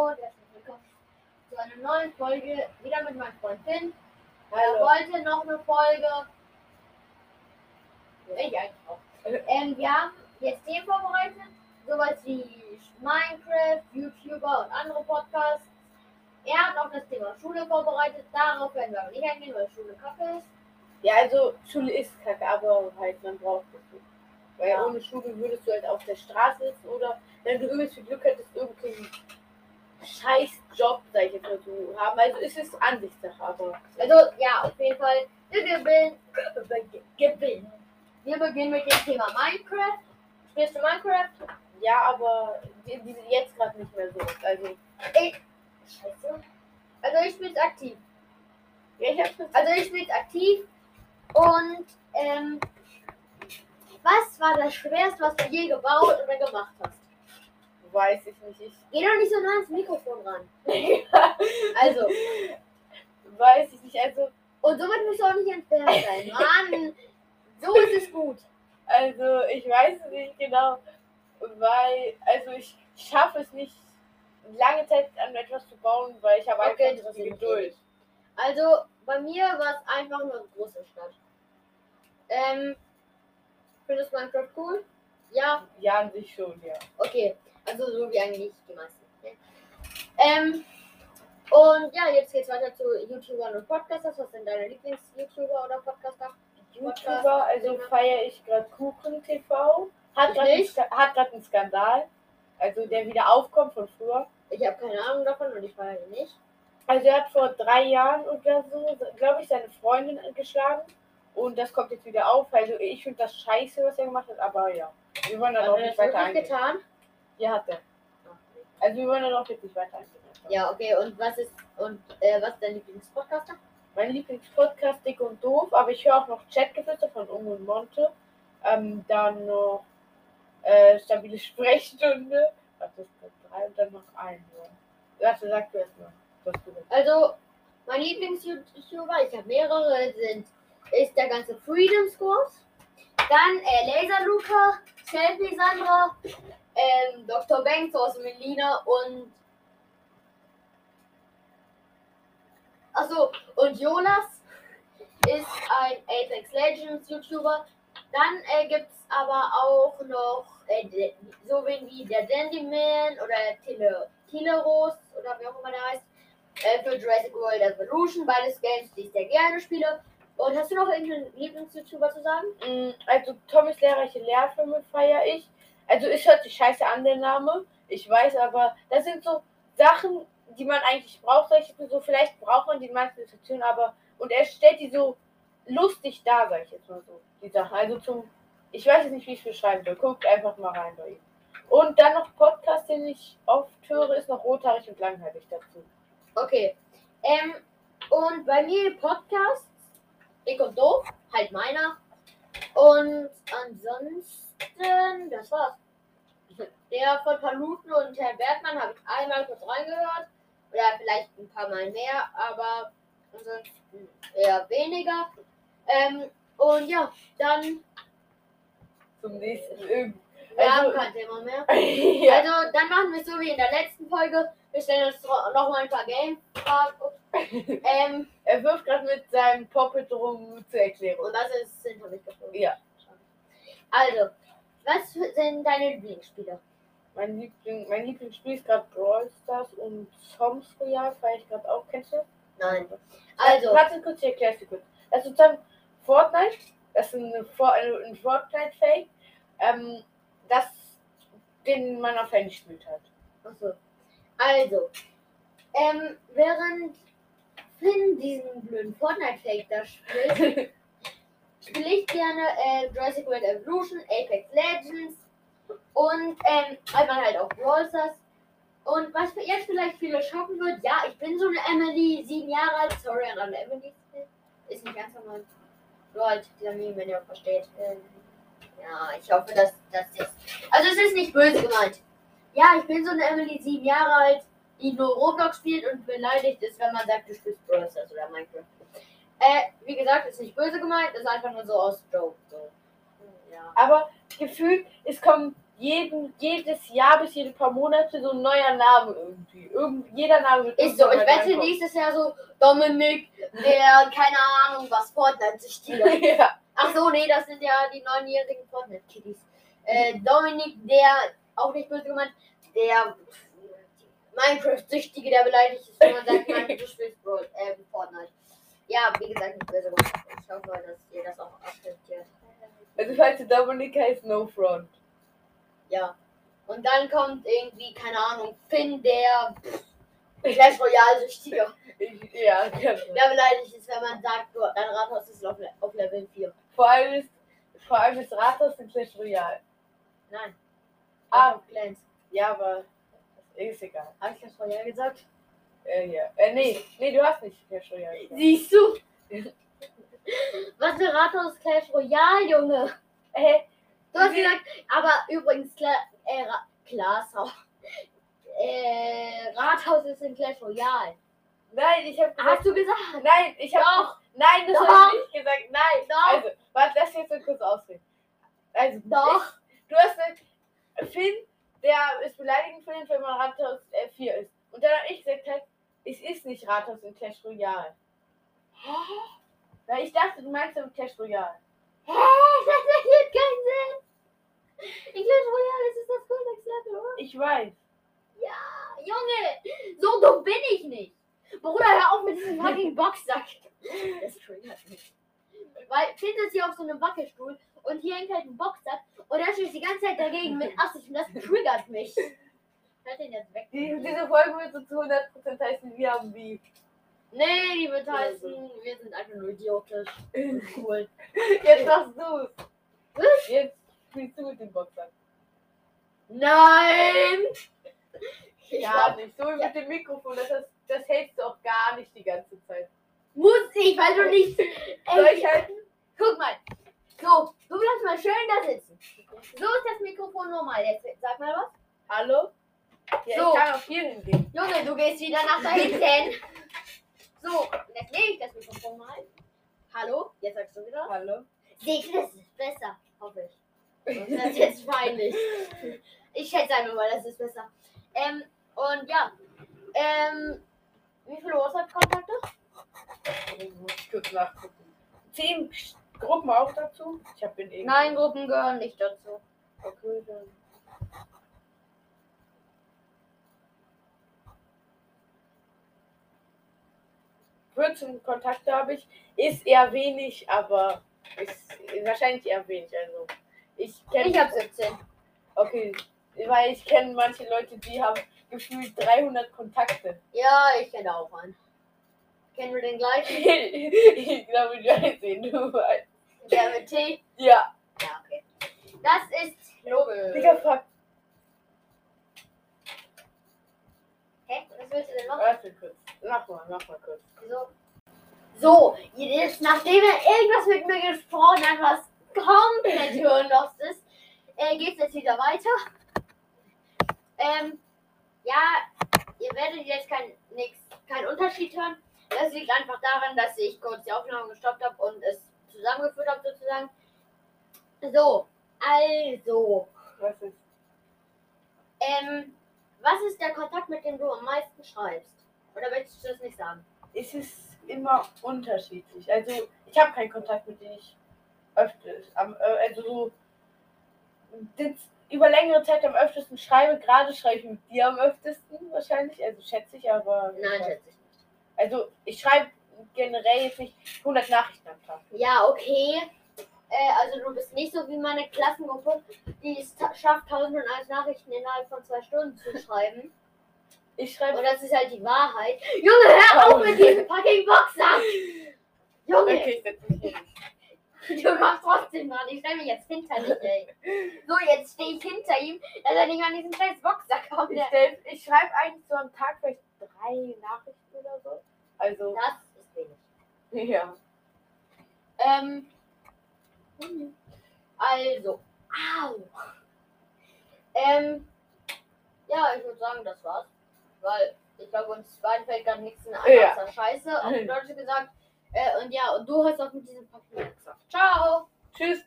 und herzlich willkommen zu einer neuen Folge, wieder mit meinem Freund Finn. Er Hallo. wollte noch eine Folge. Ich eigentlich auch. Ähm, wir haben jetzt Themen vorbereitet, sowas wie Minecraft, YouTuber und andere Podcasts. Er hat auch das Thema Schule vorbereitet, darauf werden wir aber nicht eingehen, weil Schule kacke ist. Ja, also Schule ist kacke, aber halt man braucht es nicht. Weil Ja. ohne Schule würdest du halt auf der Straße sitzen oder wenn du übelst viel Glück hättest, irgendeinen scheiß Job, sag ich jetzt mal so, haben. Also es ist Ansichtssache, aber Also, ja, auf jeden Fall, wir gewinnen. gewinnen. Wir beginnen mit dem Thema Minecraft. Spielst du Minecraft? ja, aber die, die sind jetzt gerade nicht mehr so. Also, Ich. Scheiße. Also, ich spiele aktiv. ja, ich hab's Also ich spiele aktiv und ähm, was war das Schwerste, was du je gebaut oder gemacht hast? Weiß ich nicht. Ich Geh doch nicht so nah ans Mikrofon ran. Also, weiß ich nicht. Also, und somit musst du auch nicht entfernt sein. Mann, so ist es gut. also ich weiß es nicht genau, weil also ich schaffe es nicht lange Zeit an etwas zu bauen, weil ich habe Okay, einfach nicht Geduld. Also, bei mir war es einfach nur eine große Stadt. Ähm, findest du Minecraft cool? Ja, Ja, an sich schon, ja. Okay, also so wie eigentlich die meisten. Ne? Ähm, und ja, jetzt geht's weiter zu YouTubern und Podcasters. Was sind deine Lieblings-YouTuber oder Podcaster? YouTuber, also feiere ich gerade Kuchen TV. Hat gerade einen, hat grad einen Skandal. Also der wieder aufkommt von früher. Ich habe keine Ahnung davon und ich feiere ihn nicht. Also er hat vor drei Jahren oder so, glaube ich, seine Freundin geschlagen. Und das kommt jetzt wieder auf. Also ich finde das scheiße, was er gemacht hat, aber ja. Wir wollen da Hat doch er nicht das weiter eingehen. getan? Ja, hat er. Also wir wollen da doch jetzt nicht weiter. Ja, okay. Und was ist und äh, was ist dein Lieblingspodcaster? Mein Lieblingspodcast Dick und Doof, aber ich höre auch noch Chatgeflüster von Unge und Monte. Ähm, dann noch äh, stabile Sprechstunde. Was ist das? Drei und dann noch ein. Ja. Warte, sag du erst mal. Was du willst. Also, mein Lieblings-YouTuber, ich habe mehrere, sind ist der ganze Freedom Squad, dann äh, Laser Luca, Selfie Sandra, ähm, Dr. Banks aus Melina und Achso, und Jonas ist ein Apex Legends YouTuber. Dann äh, gibt es aber auch noch äh, so wen wie der Dandyman oder Tele, Teleros oder wie auch immer der heißt. Äh, für Jurassic World Evolution, beides Games, die ich sehr gerne spiele. Und hast du noch irgendeinen Lieblings-YouTuber zu sagen? Mm, Also Tommys lehrreiche Lehrfilme feiere ich. Also es hört sich scheiße an, der Name. Ich weiß, aber das sind so Sachen, die man eigentlich braucht. Ich so, vielleicht braucht man die in manchen Situationen, aber und er stellt die so lustig dar, sag ich jetzt mal so, die Sachen. Also zum, ich weiß jetzt nicht, wie ich es beschreiben soll. Guckt einfach mal rein bei ihm. Und dann noch Podcast, den ich oft höre, ist noch rothaarig und langweilig dazu. Okay. Ähm, und bei mir Podcasts, dick und doof, halt meiner. Und ansonsten, das war's. Der von Paluten und Herr Bergmann habe ich einmal kurz reingehört. Oder vielleicht ein paar Mal mehr, aber ansonsten eher weniger. Ähm, und ja, dann, Zum nächsten irgendwie. wir haben Also, kein Thema mehr. ja. Also, dann machen wir es so wie in der letzten Folge. Wir stellen uns noch mal ein paar Game-Fragen. Ähm, Er wirft gerade mit seinem Poppet rum zur Erklärung. Und das ist hinter mich geflogen. Ja. Also, was sind deine Lieblingsspieler? Mein, Liebling, mein Lieblingsspiel ist gerade Brawl Stars und Toms Royal, weil ich gerade auch kennst du? Nein. Also, warte kurz, ich erklär's dir kurz. Das ist sozusagen Fortnite, das ist eine, For- ein Fortnite-Fake, ähm, das, den man auf Handy spielt hat. achso. Also, ähm, während Finn diesen blöden Fortnite-Fake da spielt, spiele ich gerne äh, Jurassic World Evolution, Apex Legends und ähm, einmal halt auch Brawl Stars. Und was für jetzt vielleicht viele schocken wird, ja, ich bin so eine Emily, sieben Jahre alt, sorry an alle Emily, ist nicht ganz normal. Nur halt dieser Meme, wenn ihr versteht. Ähm, ja, ich hoffe, dass das ist. Also es ist nicht böse gemeint. Ja, ich bin so eine Emily, sieben Jahre alt, die nur Roblox spielt und beleidigt ist, wenn man sagt, du spielst Brawl Stars oder Minecraft. Äh, wie gesagt, ist nicht böse gemeint, ist einfach nur so aus Joke. So. Ja. Aber gefühlt, es kommen jeden, jedes Jahr bis jede paar Monate so ein neuer Name irgendwie. Irgend, jeder Name wird Ist so, ich wette nächstes Jahr so Dominik, der keine Ahnung was Fortnite sich ja. Ach so, nee, das sind ja die neunjährigen Fortnite-Kiddies. Äh, Dominik, der, auch nicht böse gemeint, der Minecraft-Süchtige, der beleidigt ist, wenn man sagt, du spielst äh, Fortnite. Ja, wie gesagt, nicht böse gemeint. Ich hoffe, dass ihr das auch akzeptiert. Also falls Dominik heißt, no front. Ja. Und dann kommt irgendwie, keine Ahnung, Finn, der Clash Royale-Süchtiger. Ich, ja, genau. Der beleidigt ist, wenn man sagt, du, dein Rathaus ist auf, auf Level 4. Vor allem ist, vor allem ist Rathaus in Clash Royale. Nein. Ah. Clans. Ja, aber ist egal. Hab ich Clash Royale gesagt? Äh, ja. Äh, nee, nee, du hast nicht Clash Royale. Siehst du? Was für Rathaus Clash Royale, Junge? Äh, Du hast Sie- gesagt, aber übrigens, Kla äh, Ra Glashaus. Äh, Rathaus ist in Clash Royale. nein, ich hab gesagt. Hast du gesagt? Nein, ich hab Doch. Nein, das habe ich nicht gesagt. Nein. Doch. Also, warte, lass jetzt so kurz ausreden. Also, Doch. Ich, du hast gesagt, Finn, der ist beleidigend für ihn, wenn man Rathaus äh, 4 ist. Und dann habe ich gesagt, halt, es ist nicht Rathaus in Clash Royale. Hä? Weil ich dachte, du meinst damit Clash Royale. Hä? Das ergibt keinen Sinn. In Clash Royale ist es das Königslevel, oder? Ich weiß. Ja, Junge. So dumm bin ich nicht. Bruder, hör auf mit diesem fucking Boxsack. Das triggert mich. Weil Finn ist hier auf so einem Wackelstuhl und hier hängt halt ein Boxsack und er schießt die ganze Zeit dagegen mit Absicht und das triggert mich. Halt den jetzt weg. Die, diese Folge wird so zu 100% heißen, wir haben wie. Nee, die wird heißen, wir sind einfach nur idiotisch. Cool. Jetzt machst du's. Was? Jetzt spielst du mit dem Boxer. Nein! Ich Ja, nicht so wie mit dem Mikrofon. Das, das, das hältst du auch gar nicht die ganze Zeit. muss ich, weil du nicht. Soll ich halten? guck mal. So, du bleibst mal schön da sitzen. So ist das Mikrofon normal. Jetzt sag mal was. Hallo? Ja, So. ich kann auch hier hingehen. Junge, du gehst wieder nach da hinten. So, jetzt nehme ich das Mikrofon mal. Hallo? Jetzt sagst du wieder. Hallo? Das ist besser. Hoffe ich. Sonst ist das jetzt peinlich. Ich schätze einfach mal, das ist besser. Ähm, und ja. Ähm, wie viele WhatsApp-Kontakte? Muss ich kurz nachgucken. Zehn Gruppen auch dazu? Ich habe in Nein, Gruppen gehören nicht dazu. Okay, dann. Vierzehn Kontakte habe ich. Ist eher wenig, aber ist wahrscheinlich eher wenig. Also ich kenne. Ich habe 17. Okay, weil ich kenne manche Leute, die haben gefühlt 300 Kontakte. Ja, ich kenne auch einen. Kennen wir den gleichen? ich glaube, ich weiß ihn. Du weißt. Der mit T? Ja. Ja, okay. Das ist logisch. Digga, fuck. Hä? Was willst du denn machen? Warte kurz. Mach mal, mach mal kurz. So. So, jetzt, nachdem er irgendwas mit mir gesprochen hat, was komplett hirnlos ist, äh, geht es jetzt wieder weiter. Ähm, ja, ihr werdet jetzt kein, keinen Unterschied hören. Das liegt einfach daran, dass ich kurz die Aufnahme gestoppt habe und es zusammengeführt habe sozusagen. So, also, Was ist? ähm, was ist der Kontakt, mit dem du am meisten schreibst? Oder möchtest du das nicht sagen? Es ist immer unterschiedlich. Also, ich habe keinen Kontakt mit denen ich öfters, am, äh, also so über längere Zeit am öftesten schreibe. Gerade schreibe ich mit dir am öftesten wahrscheinlich. Also schätze ich, aber. Nein, schätze ich nicht. Also, ich schreibe generell jetzt nicht 100 Nachrichten am Tag. Ja, okay. Äh, also du bist nicht so wie meine Klassengruppe, die es schafft, 1001 Nachrichten innerhalb von zwei Stunden zu schreiben. Ich schreibe. Und das ist halt die Wahrheit. Junge, hör auf mit diesem fucking Boxsack! Junge, Okay, ich mich du kommst trotzdem dran. Ich stelle mich jetzt hinter dich, ey. So, jetzt stehe ich hinter ihm, dass er nicht an diesen scheiß Boxsack kommt. Ich, stell- ich schreibe eigentlich so am Tag vielleicht drei Nachrichten oder so. Also, Das ist wenig. ja. Ähm. Also. Au. Ähm. Ja, ich würde sagen, das war's. Weil ich glaube, uns beiden fällt gerade nichts in ein Ja. Scheiße, auf Deutsch gesagt. Äh, und ja, und du hast auch mit diesem Papier gesagt. Ciao! Tschüss.